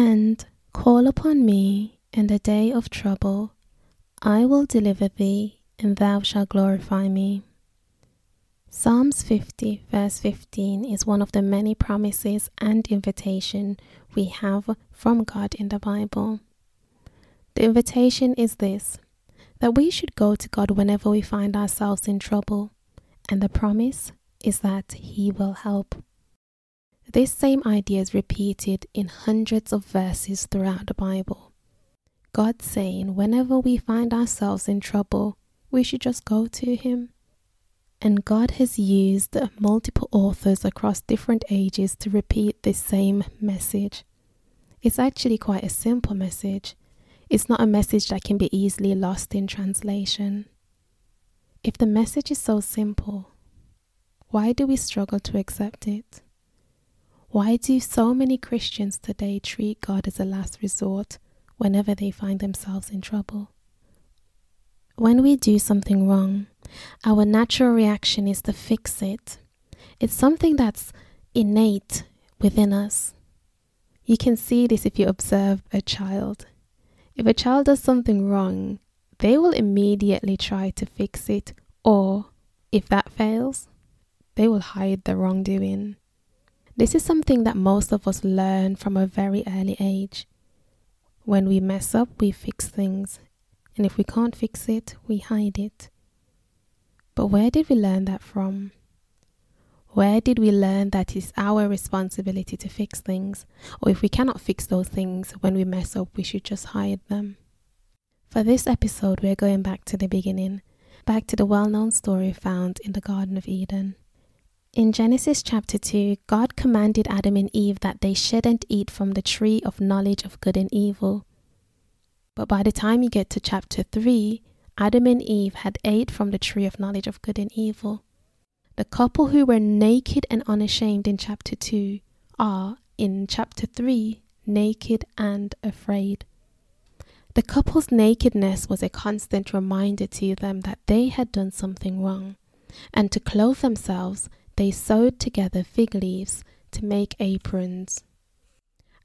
And call upon me in the day of trouble. I will deliver thee, and thou shalt glorify me. Psalms 50, verse 15, is one of the many promises and invitation we have from God in the Bible. The invitation is this that we should go to God whenever we find ourselves in trouble, and the promise is that He will help. This same idea is repeated in hundreds of verses throughout the Bible. God saying, whenever we find ourselves in trouble, we should just go to Him. And God has used multiple authors across different ages to repeat this same message. It's actually quite a simple message. It's not a message that can be easily lost in translation. If the message is so simple, why do we struggle to accept it? Why do so many Christians today treat God as a last resort whenever they find themselves in trouble? When we do something wrong, our natural reaction is to fix it. It's something that's innate within us. You can see this if you observe a child. If a child does something wrong, they will immediately try to fix it, or if that fails, they will hide the wrongdoing. This is something that most of us learn from a very early age. When we mess up, we fix things, and if we can't fix it, we hide it. But where did we learn that from? Where did we learn that it's our responsibility to fix things? Or if we cannot fix those things when we mess up, we should just hide them? For this episode, we're going back to the beginning, back to the well known story found in the Garden of Eden. In Genesis chapter 2, God commanded Adam and Eve that they shouldn't eat from the tree of knowledge of good and evil. But by the time you get to chapter 3, Adam and Eve had ate from the tree of knowledge of good and evil. The couple who were naked and unashamed in chapter 2 are, in chapter 3, naked and afraid. The couple's nakedness was a constant reminder to them that they had done something wrong, and to clothe themselves, they sewed together fig leaves to make aprons.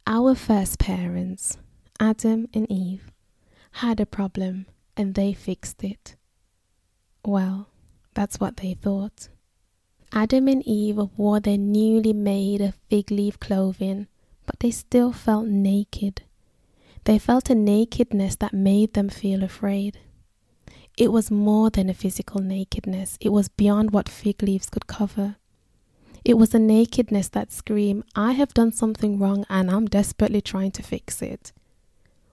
Our first parents, Adam and Eve, had a problem and they fixed it. Well, that's what they thought. Adam and Eve wore their newly made fig leaf clothing, but they still felt naked. They felt a nakedness that made them feel afraid. It was more than a physical nakedness, it was beyond what fig leaves could cover. It was a nakedness that screamed, I have done something wrong and I'm desperately trying to fix it.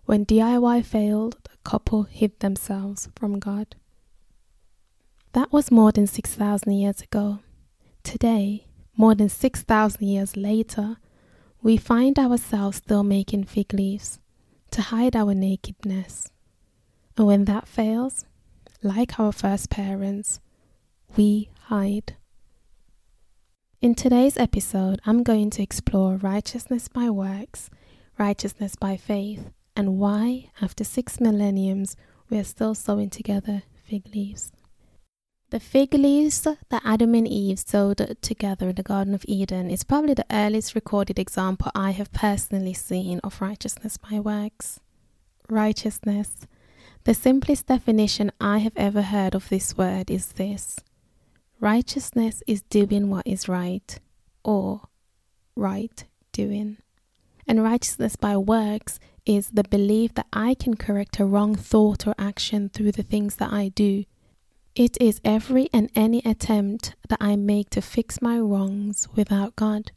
When DIY failed, the couple hid themselves from God. That was more than 6,000 years ago. Today, more than 6,000 years later, we find ourselves still making fig leaves to hide our nakedness. And when that fails, like our first parents, we hide. In today's episode, I'm going to explore righteousness by works, righteousness by faith, and why, after six millenniums, we are still sewing together fig leaves. The fig leaves that Adam and Eve sewed together in the Garden of Eden is probably the earliest recorded example I have personally seen of righteousness by works. Righteousness. The simplest definition I have ever heard of this word is this Righteousness is doing what is right, or right doing. And righteousness by works is the belief that I can correct a wrong thought or action through the things that I do. It is every and any attempt that I make to fix my wrongs without God.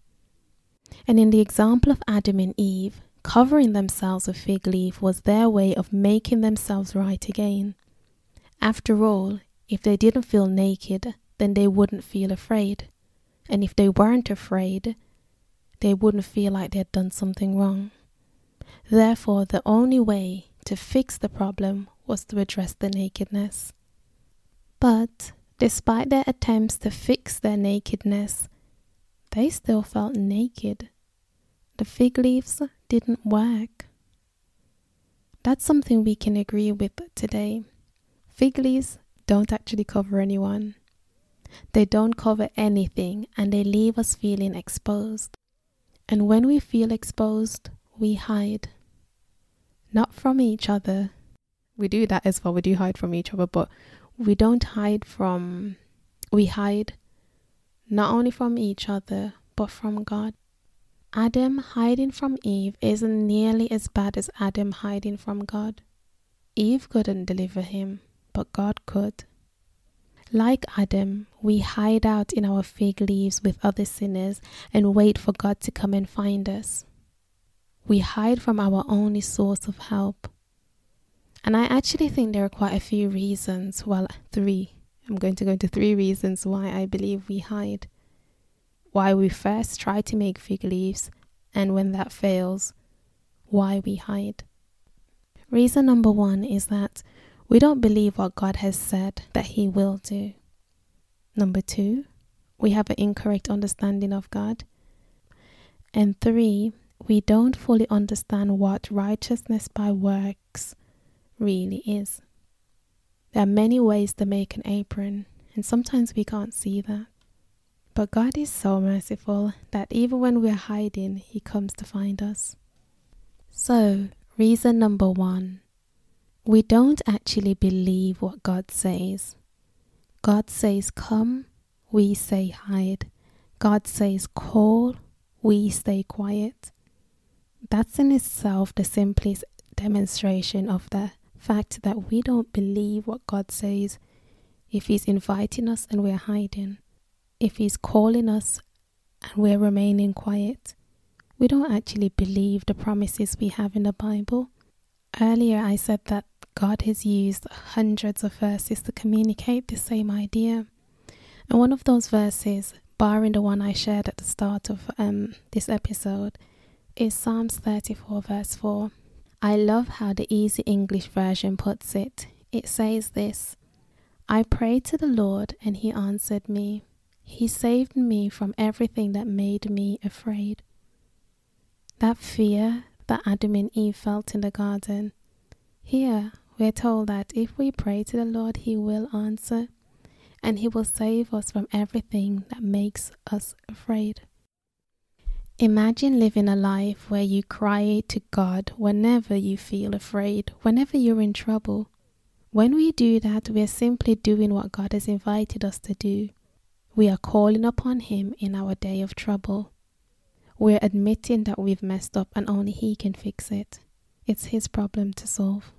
And in the example of Adam and Eve, covering themselves with fig leaf was their way of making themselves right again. After all, if they didn't feel naked, then they wouldn't feel afraid. And if they weren't afraid, they wouldn't feel like they'd done something wrong. Therefore, the only way to fix the problem was to address the nakedness. But despite their attempts to fix their nakedness, they still felt naked. The fig leaves didn't work. That's something we can agree with today. Fig leaves don't actually cover anyone. They don't cover anything and they leave us feeling exposed. And when we feel exposed, we hide. Not from each other. We do that as well. We do hide from each other, but we don't hide from, we hide not only from each other, but from God. Adam hiding from Eve isn't nearly as bad as Adam hiding from God. Eve couldn't deliver him, but God could. Like Adam, we hide out in our fig leaves with other sinners and wait for God to come and find us. We hide from our only source of help. And I actually think there are quite a few reasons, well, three. I'm going to go into three reasons why I believe we hide. Why we first try to make fig leaves, and when that fails, why we hide. Reason number one is that we don't believe what God has said that He will do. Number two, we have an incorrect understanding of God. And three, we don't fully understand what righteousness by works really is. There are many ways to make an apron, and sometimes we can't see that. But God is so merciful that even when we're hiding, He comes to find us. So, reason number one we don't actually believe what God says. God says, Come, we say, Hide. God says, Call, we stay quiet. That's in itself the simplest demonstration of the fact that we don't believe what God says if He's inviting us and we're hiding, if He's calling us and we're remaining quiet. We don't actually believe the promises we have in the Bible. Earlier, I said that God has used hundreds of verses to communicate the same idea. And one of those verses, barring the one I shared at the start of um, this episode, is Psalms 34, verse 4. I love how the Easy English version puts it. It says this I prayed to the Lord, and he answered me. He saved me from everything that made me afraid. That fear that Adam and Eve felt in the garden, here we're told that if we pray to the Lord, He will answer and He will save us from everything that makes us afraid. Imagine living a life where you cry to God whenever you feel afraid, whenever you're in trouble. When we do that, we are simply doing what God has invited us to do. We are calling upon Him in our day of trouble. We're admitting that we've messed up and only He can fix it. It's His problem to solve.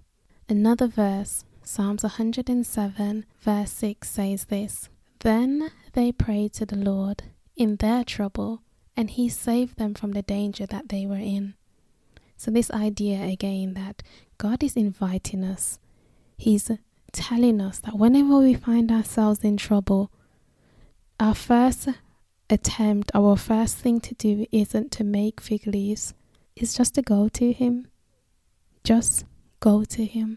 Another verse, Psalms 107, verse 6 says this Then they prayed to the Lord in their trouble, and he saved them from the danger that they were in. So, this idea again that God is inviting us, He's telling us that whenever we find ourselves in trouble, our first attempt, our first thing to do isn't to make fig leaves, it's just to go to Him. Just go to Him.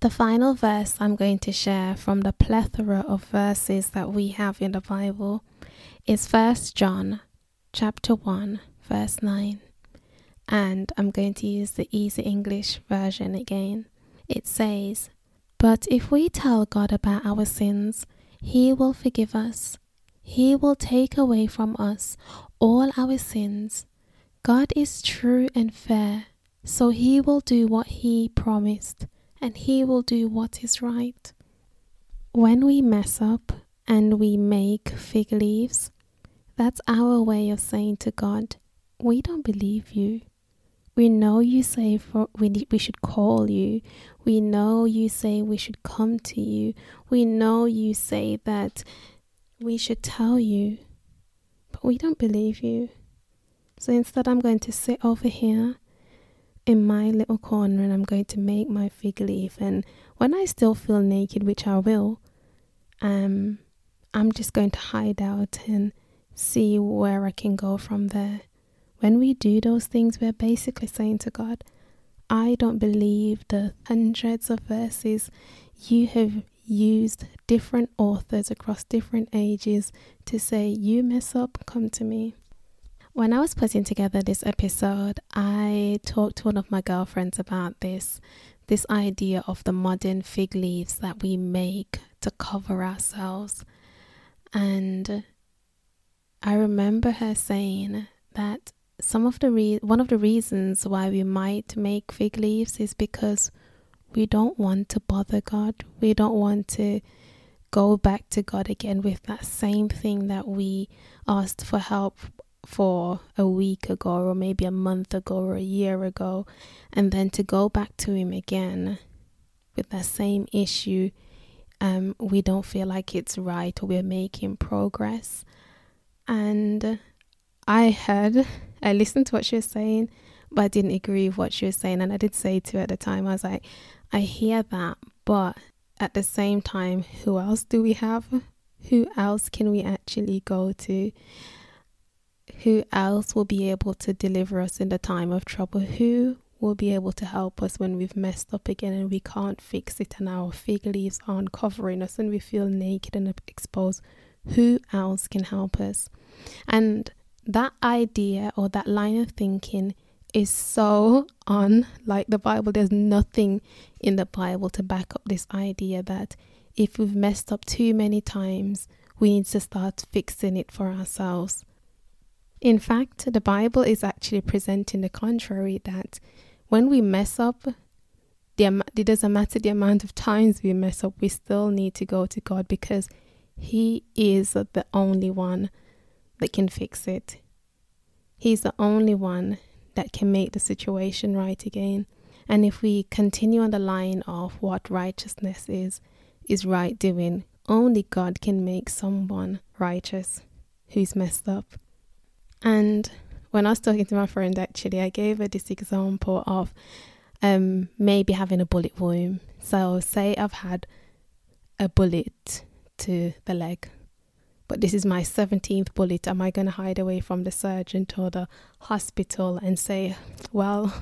The final verse I'm going to share from the plethora of verses that we have in the Bible is 1 John chapter 1 verse 9. And I'm going to use the easy English version again. It says, But if we tell God about our sins, he will forgive us. He will take away from us all our sins. God is true and fair so he will do what he promised, and he will do what is right. When we mess up and we make fig leaves, that's our way of saying to God, We don't believe you. We know you say for we, we should call you. We know you say we should come to you. We know you say that we should tell you. But we don't believe you. So instead, I'm going to sit over here in my little corner and I'm going to make my fig leaf. And when I still feel naked, which I will, um, I'm just going to hide out and see where I can go from there. When we do those things, we're basically saying to God, I don't believe the hundreds of verses you have used different authors across different ages to say, You mess up, come to me. When I was putting together this episode, I talked to one of my girlfriends about this this idea of the modern fig leaves that we make to cover ourselves. And I remember her saying that some of the re- one of the reasons why we might make fig leaves is because we don't want to bother God. We don't want to go back to God again with that same thing that we asked for help for a week ago or maybe a month ago or a year ago and then to go back to him again with that same issue um, we don't feel like it's right or we're making progress. And i heard i listened to what she was saying but i didn't agree with what she was saying and i did say to her at the time i was like i hear that but at the same time who else do we have? Who else can we actually go to who else will be able to deliver us in the time of trouble? Who will be able to help us when we've messed up again and we can't fix it and our fig leaves aren't covering us and we feel naked and exposed? Who else can help us? And that idea or that line of thinking is so unlike the Bible. There's nothing in the Bible to back up this idea that if we've messed up too many times, we need to start fixing it for ourselves. In fact, the Bible is actually presenting the contrary that when we mess up, the, it doesn't matter the amount of times we mess up, we still need to go to God because He is the only one that can fix it. He's the only one that can make the situation right again. And if we continue on the line of what righteousness is, is right doing, only God can make someone righteous who's messed up. And when I was talking to my friend, actually, I gave her this example of um, maybe having a bullet wound. So, say I've had a bullet to the leg, but this is my 17th bullet. Am I going to hide away from the surgeon or the hospital and say, well,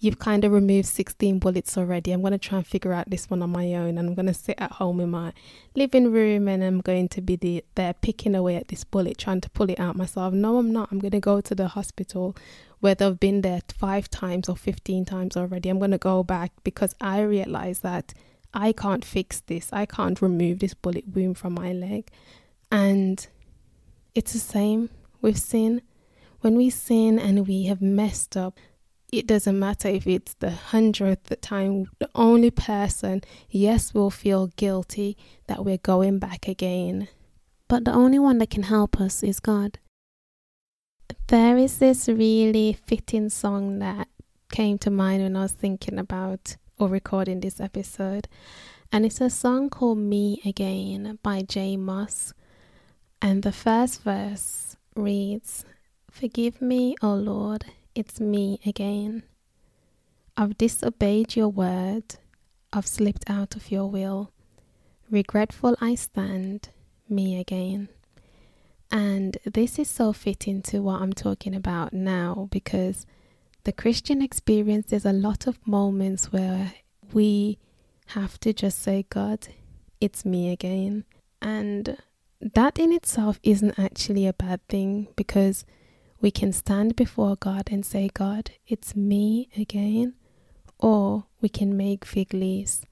you've kind of removed 16 bullets already. I'm going to try and figure out this one on my own. And I'm going to sit at home in my living room and I'm going to be the, there picking away at this bullet, trying to pull it out myself. No, I'm not. I'm going to go to the hospital where they've been there five times or 15 times already. I'm going to go back because I realize that I can't fix this. I can't remove this bullet wound from my leg. And it's the same with sin. When we sin and we have messed up, it doesn't matter if it's the hundredth time, the only person, yes, will feel guilty that we're going back again. But the only one that can help us is God. There is this really fitting song that came to mind when I was thinking about or recording this episode. And it's a song called Me Again by J Moss. And the first verse reads Forgive me, O Lord it's me again. I've disobeyed your word, I've slipped out of your will. Regretful I stand, me again. And this is so fitting to what I'm talking about now because the Christian experience, there's a lot of moments where we have to just say, God, it's me again. And that in itself isn't actually a bad thing because we can stand before God and say, God, it's me again. Or we can make fig leaves.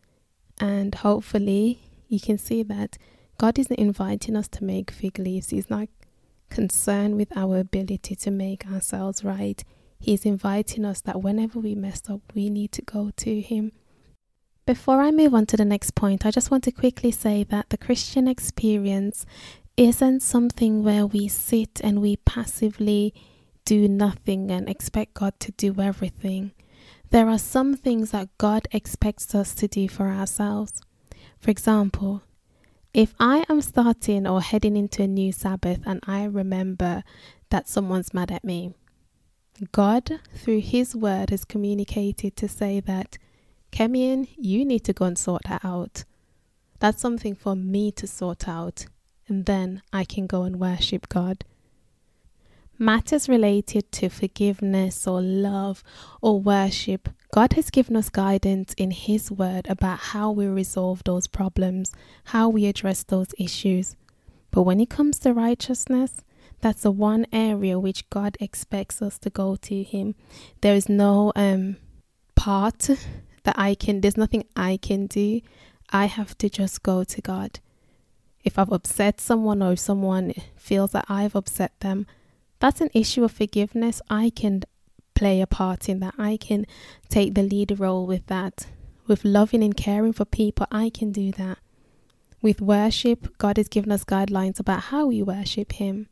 And hopefully, you can see that God isn't inviting us to make fig leaves. He's not concerned with our ability to make ourselves right. He's inviting us that whenever we mess up, we need to go to Him. Before I move on to the next point, I just want to quickly say that the Christian experience isn't something where we sit and we passively do nothing and expect God to do everything. There are some things that God expects us to do for ourselves. For example, if I am starting or heading into a new Sabbath and I remember that someone's mad at me, God, through His word, has communicated to say that, Kemian, you need to go and sort that out. That's something for me to sort out and then I can go and worship God. Matters related to forgiveness or love or worship, God has given us guidance in His Word about how we resolve those problems, how we address those issues. But when it comes to righteousness, that's the one area which God expects us to go to Him. There is no um, part that I can, there's nothing I can do. I have to just go to God if I've upset someone or if someone feels that I've upset them, that's an issue of forgiveness. I can play a part in that. I can take the lead role with that. With loving and caring for people, I can do that. With worship, God has given us guidelines about how we worship Him.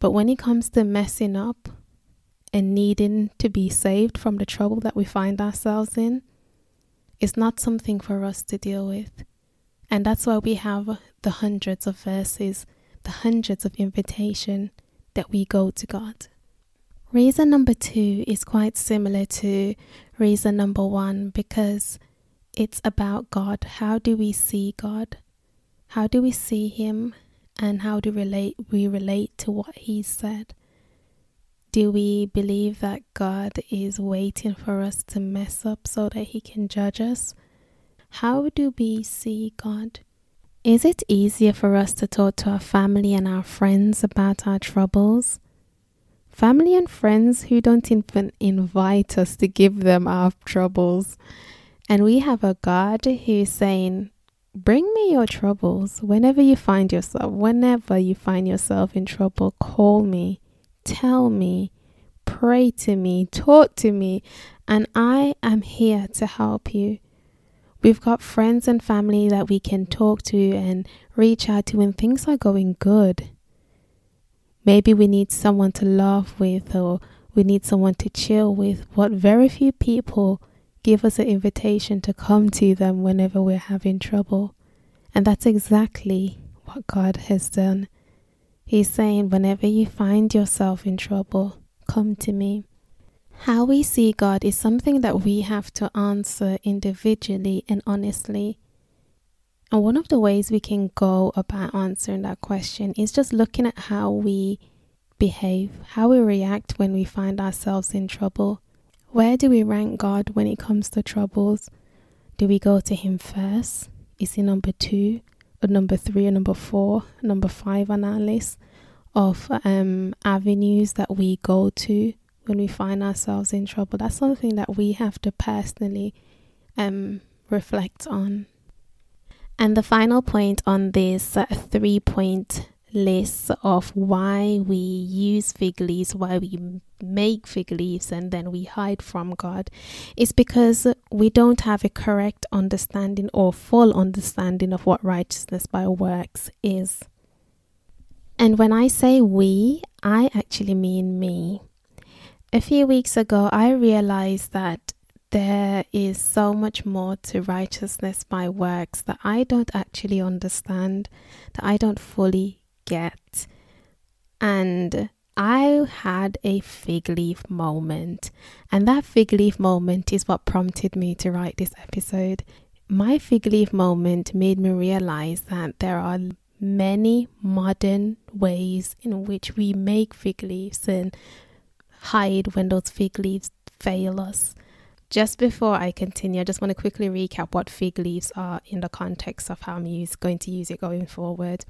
But when it comes to messing up and needing to be saved from the trouble that we find ourselves in, it's not something for us to deal with. And that's why we have the hundreds of verses, the hundreds of invitation that we go to God. Reason number two is quite similar to reason number one because it's about God. How do we see God? How do we see Him? And how do relate we relate to what He said? Do we believe that God is waiting for us to mess up so that He can judge us? How do we see God? Is it easier for us to talk to our family and our friends about our troubles? Family and friends who don't even invite us to give them our troubles. And we have a God who's saying, Bring me your troubles. Whenever you find yourself, whenever you find yourself in trouble, call me, tell me, pray to me, talk to me, and I am here to help you. We've got friends and family that we can talk to and reach out to when things are going good. Maybe we need someone to laugh with or we need someone to chill with, but very few people give us an invitation to come to them whenever we're having trouble. And that's exactly what God has done. He's saying, whenever you find yourself in trouble, come to me. How we see God is something that we have to answer individually and honestly. And one of the ways we can go about answering that question is just looking at how we behave, how we react when we find ourselves in trouble. Where do we rank God when it comes to troubles? Do we go to Him first? Is He number two, or number three, or number four, number five on our list of um, avenues that we go to when we find ourselves in trouble? That's something that we have to personally um, reflect on. And the final point on this uh, three point list of why we use fig leaves, why we make fig leaves, and then we hide from God is because we don't have a correct understanding or full understanding of what righteousness by works is. And when I say we, I actually mean me. A few weeks ago, I realized that there is so much more to righteousness by works that I don't actually understand, that I don't fully get. And I had a fig leaf moment, and that fig leaf moment is what prompted me to write this episode. My fig leaf moment made me realize that there are many modern ways in which we make fig leaves and hide when those fig leaves fail us. Just before I continue, I just want to quickly recap what fig leaves are in the context of how I'm use, going to use it going forward.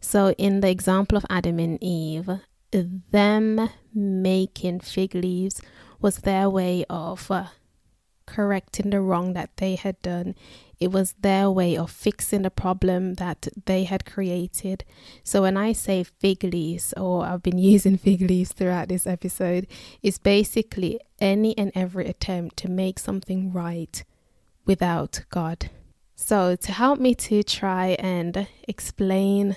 So, in the example of Adam and Eve, them making fig leaves was their way of uh, correcting the wrong that they had done it was their way of fixing the problem that they had created. So when I say fig leaves, or I've been using fig leaves throughout this episode, it's basically any and every attempt to make something right without God. So to help me to try and explain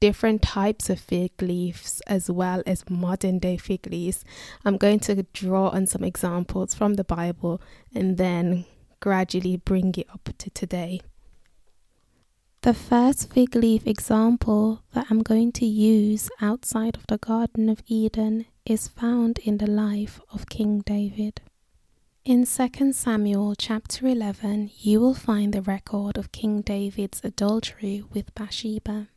different types of fig leaves as well as modern day fig leaves, I'm going to draw on some examples from the Bible and then gradually bring it up to today. The first fig leaf example that I'm going to use outside of the Garden of Eden is found in the life of King David. In 2 Samuel chapter 11, you will find the record of King David's adultery with Bathsheba.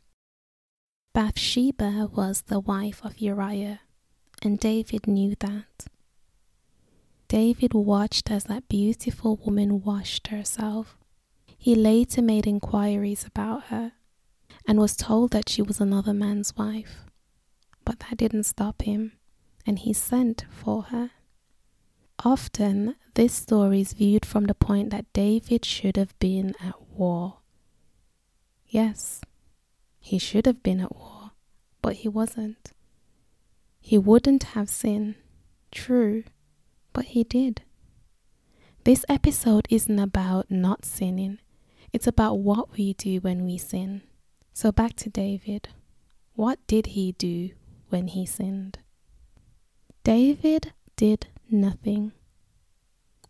Bathsheba was the wife of Uriah, and David knew that. David watched as that beautiful woman washed herself. He later made inquiries about her and was told that she was another man's wife. But that didn't stop him, and he sent for her. Often, this story is viewed from the point that David should have been at war. Yes, he should have been at war, but he wasn't. He wouldn't have sinned. True, but he did. This episode isn't about not sinning, it's about what we do when we sin. So back to David. What did he do when he sinned? David did nothing.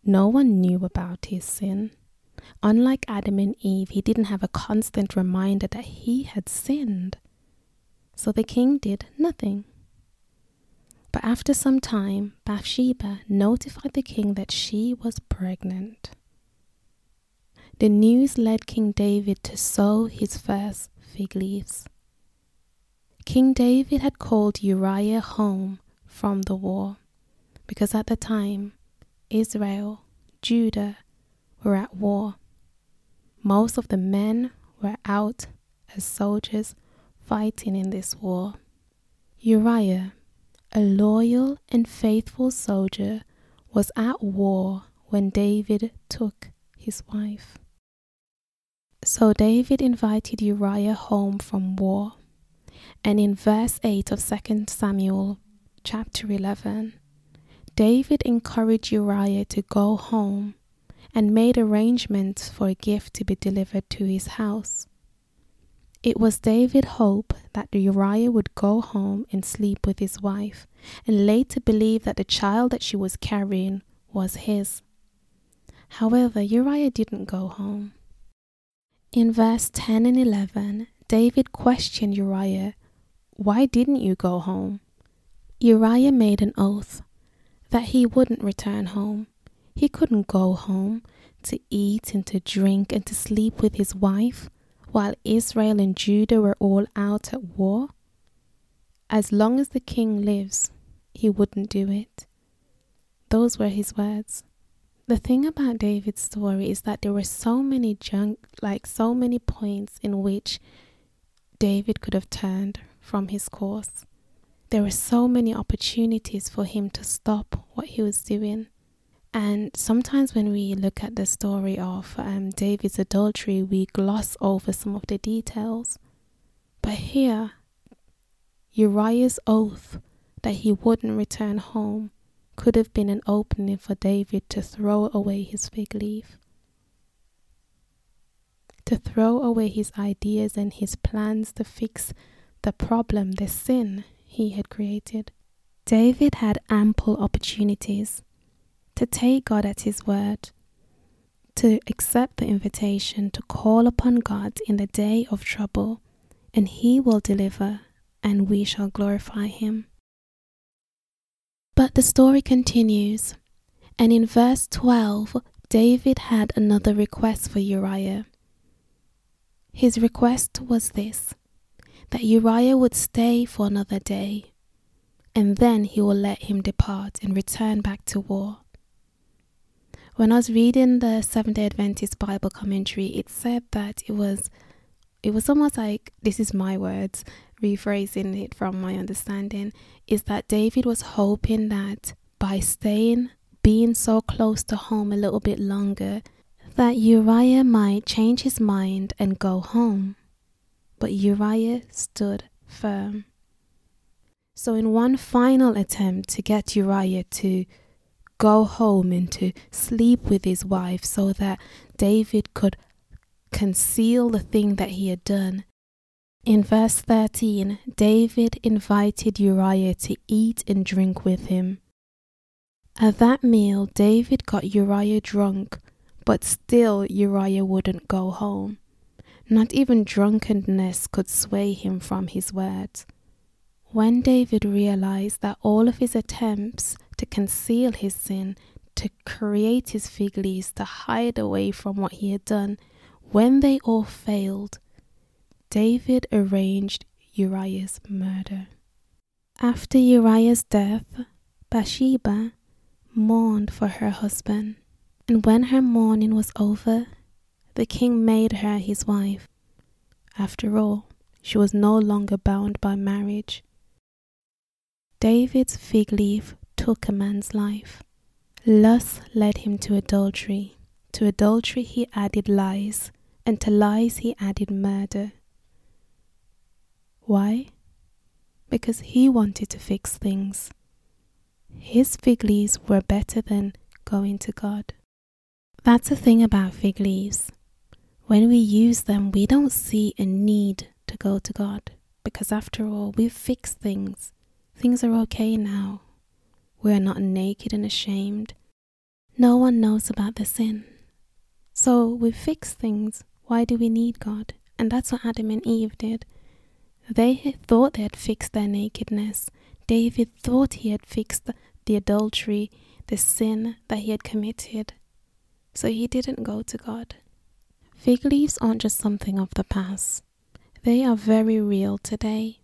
No one knew about his sin. Unlike Adam and Eve, he didn't have a constant reminder that he had sinned. So the king did nothing. But after some time, Bathsheba notified the king that she was pregnant. The news led King David to sew his first fig leaves. King David had called Uriah home from the war because at the time Israel, Judah were at war. Most of the men were out as soldiers fighting in this war. Uriah, a loyal and faithful soldier, was at war when David took his wife. So David invited Uriah home from war. And in verse 8 of 2 Samuel chapter 11, David encouraged Uriah to go home and made arrangements for a gift to be delivered to his house. It was David's hope that Uriah would go home and sleep with his wife, and later believe that the child that she was carrying was his. However, Uriah didn't go home. In verse 10 and 11, David questioned Uriah, Why didn't you go home? Uriah made an oath that he wouldn't return home. He couldn't go home to eat and to drink and to sleep with his wife while Israel and Judah were all out at war? As long as the king lives, he wouldn't do it. Those were his words. The thing about David's story is that there were so many junk, like so many points in which David could have turned from his course. There were so many opportunities for him to stop what he was doing. And sometimes when we look at the story of um, David's adultery, we gloss over some of the details. But here, Uriah's oath that he wouldn't return home could have been an opening for David to throw away his fig leaf, to throw away his ideas and his plans to fix the problem, the sin he had created. David had ample opportunities to take God at His word, to accept the invitation to call upon God in the day of trouble, and He will deliver, and we shall glorify Him. But the story continues, and in verse 12, David had another request for Uriah. His request was this that Uriah would stay for another day, and then he will let him depart and return back to war. When I was reading the Seventh day Adventist Bible commentary, it said that it was it was almost like this is my words, rephrasing it from my understanding, is that David was hoping that by staying, being so close to home a little bit longer, that Uriah might change his mind and go home. But Uriah stood firm. So, in one final attempt to get Uriah to go home and to sleep with his wife so that David could conceal the thing that he had done. In verse 13, David invited Uriah to eat and drink with him. At that meal, David got Uriah drunk, but still Uriah wouldn't go home. Not even drunkenness could sway him from his words. When David realized that all of his attempts to conceal his sin, to create his fig leaves, to hide away from what he had done, when they all failed, David arranged Uriah's murder. After Uriah's death, Bathsheba mourned for her husband, and when her mourning was over, the king made her his wife. After all, she was no longer bound by marriage David's fig leaf took a man's life. Lust led him to adultery. To adultery he added lies, and to lies he added murder. Why? because he wanted to fix things. His fig leaves were better than going to God. That's the thing about fig leaves. When we use them, we don't see a need to go to God because, after all, we've fixed things. Things are okay now. We are not naked and ashamed. No one knows about the sin. So we fix things. Why do we need God? And that's what Adam and Eve did. They thought they had fixed their nakedness. David thought he had fixed the adultery, the sin that he had committed. So he didn't go to God. Fig leaves aren't just something of the past, they are very real today.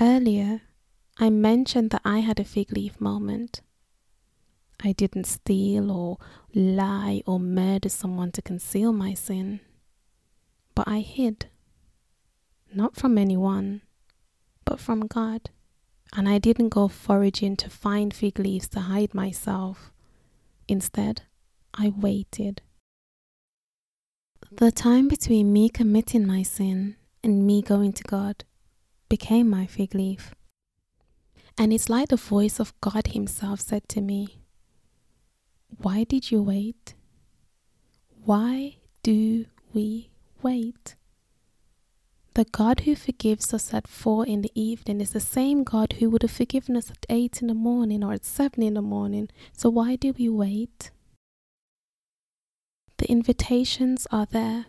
Earlier, I mentioned that I had a fig leaf moment. I didn't steal or lie or murder someone to conceal my sin, but I hid. Not from anyone, but from God. And I didn't go foraging to find fig leaves to hide myself. Instead, I waited. The time between me committing my sin and me going to God became my fig leaf. And it's like the voice of God Himself said to me, Why did you wait? Why do we wait? The God who forgives us at four in the evening is the same God who would have forgiven us at eight in the morning or at seven in the morning. So why do we wait? The invitations are there.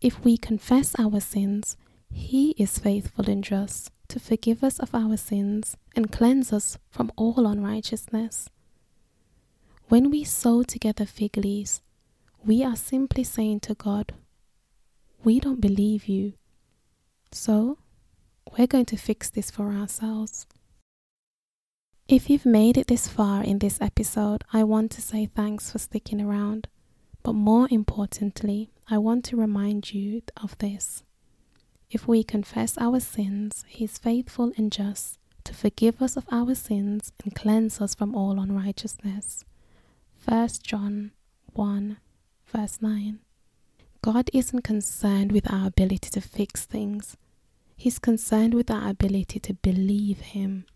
If we confess our sins, He is faithful and just to forgive us of our sins and cleanse us from all unrighteousness. When we sew together fig leaves, we are simply saying to God, We don't believe you. So, we're going to fix this for ourselves. If you've made it this far in this episode, I want to say thanks for sticking around. But more importantly, I want to remind you of this. If we confess our sins, He is faithful and just to forgive us of our sins and cleanse us from all unrighteousness. 1 John 1, verse 9. God isn't concerned with our ability to fix things, He's concerned with our ability to believe Him.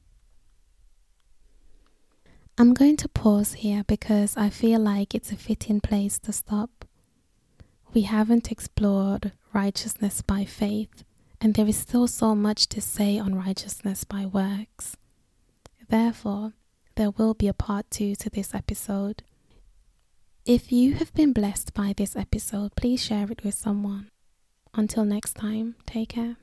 I'm going to pause here because I feel like it's a fitting place to stop. We haven't explored righteousness by faith, and there is still so much to say on righteousness by works. Therefore, there will be a part two to this episode. If you have been blessed by this episode, please share it with someone. Until next time, take care.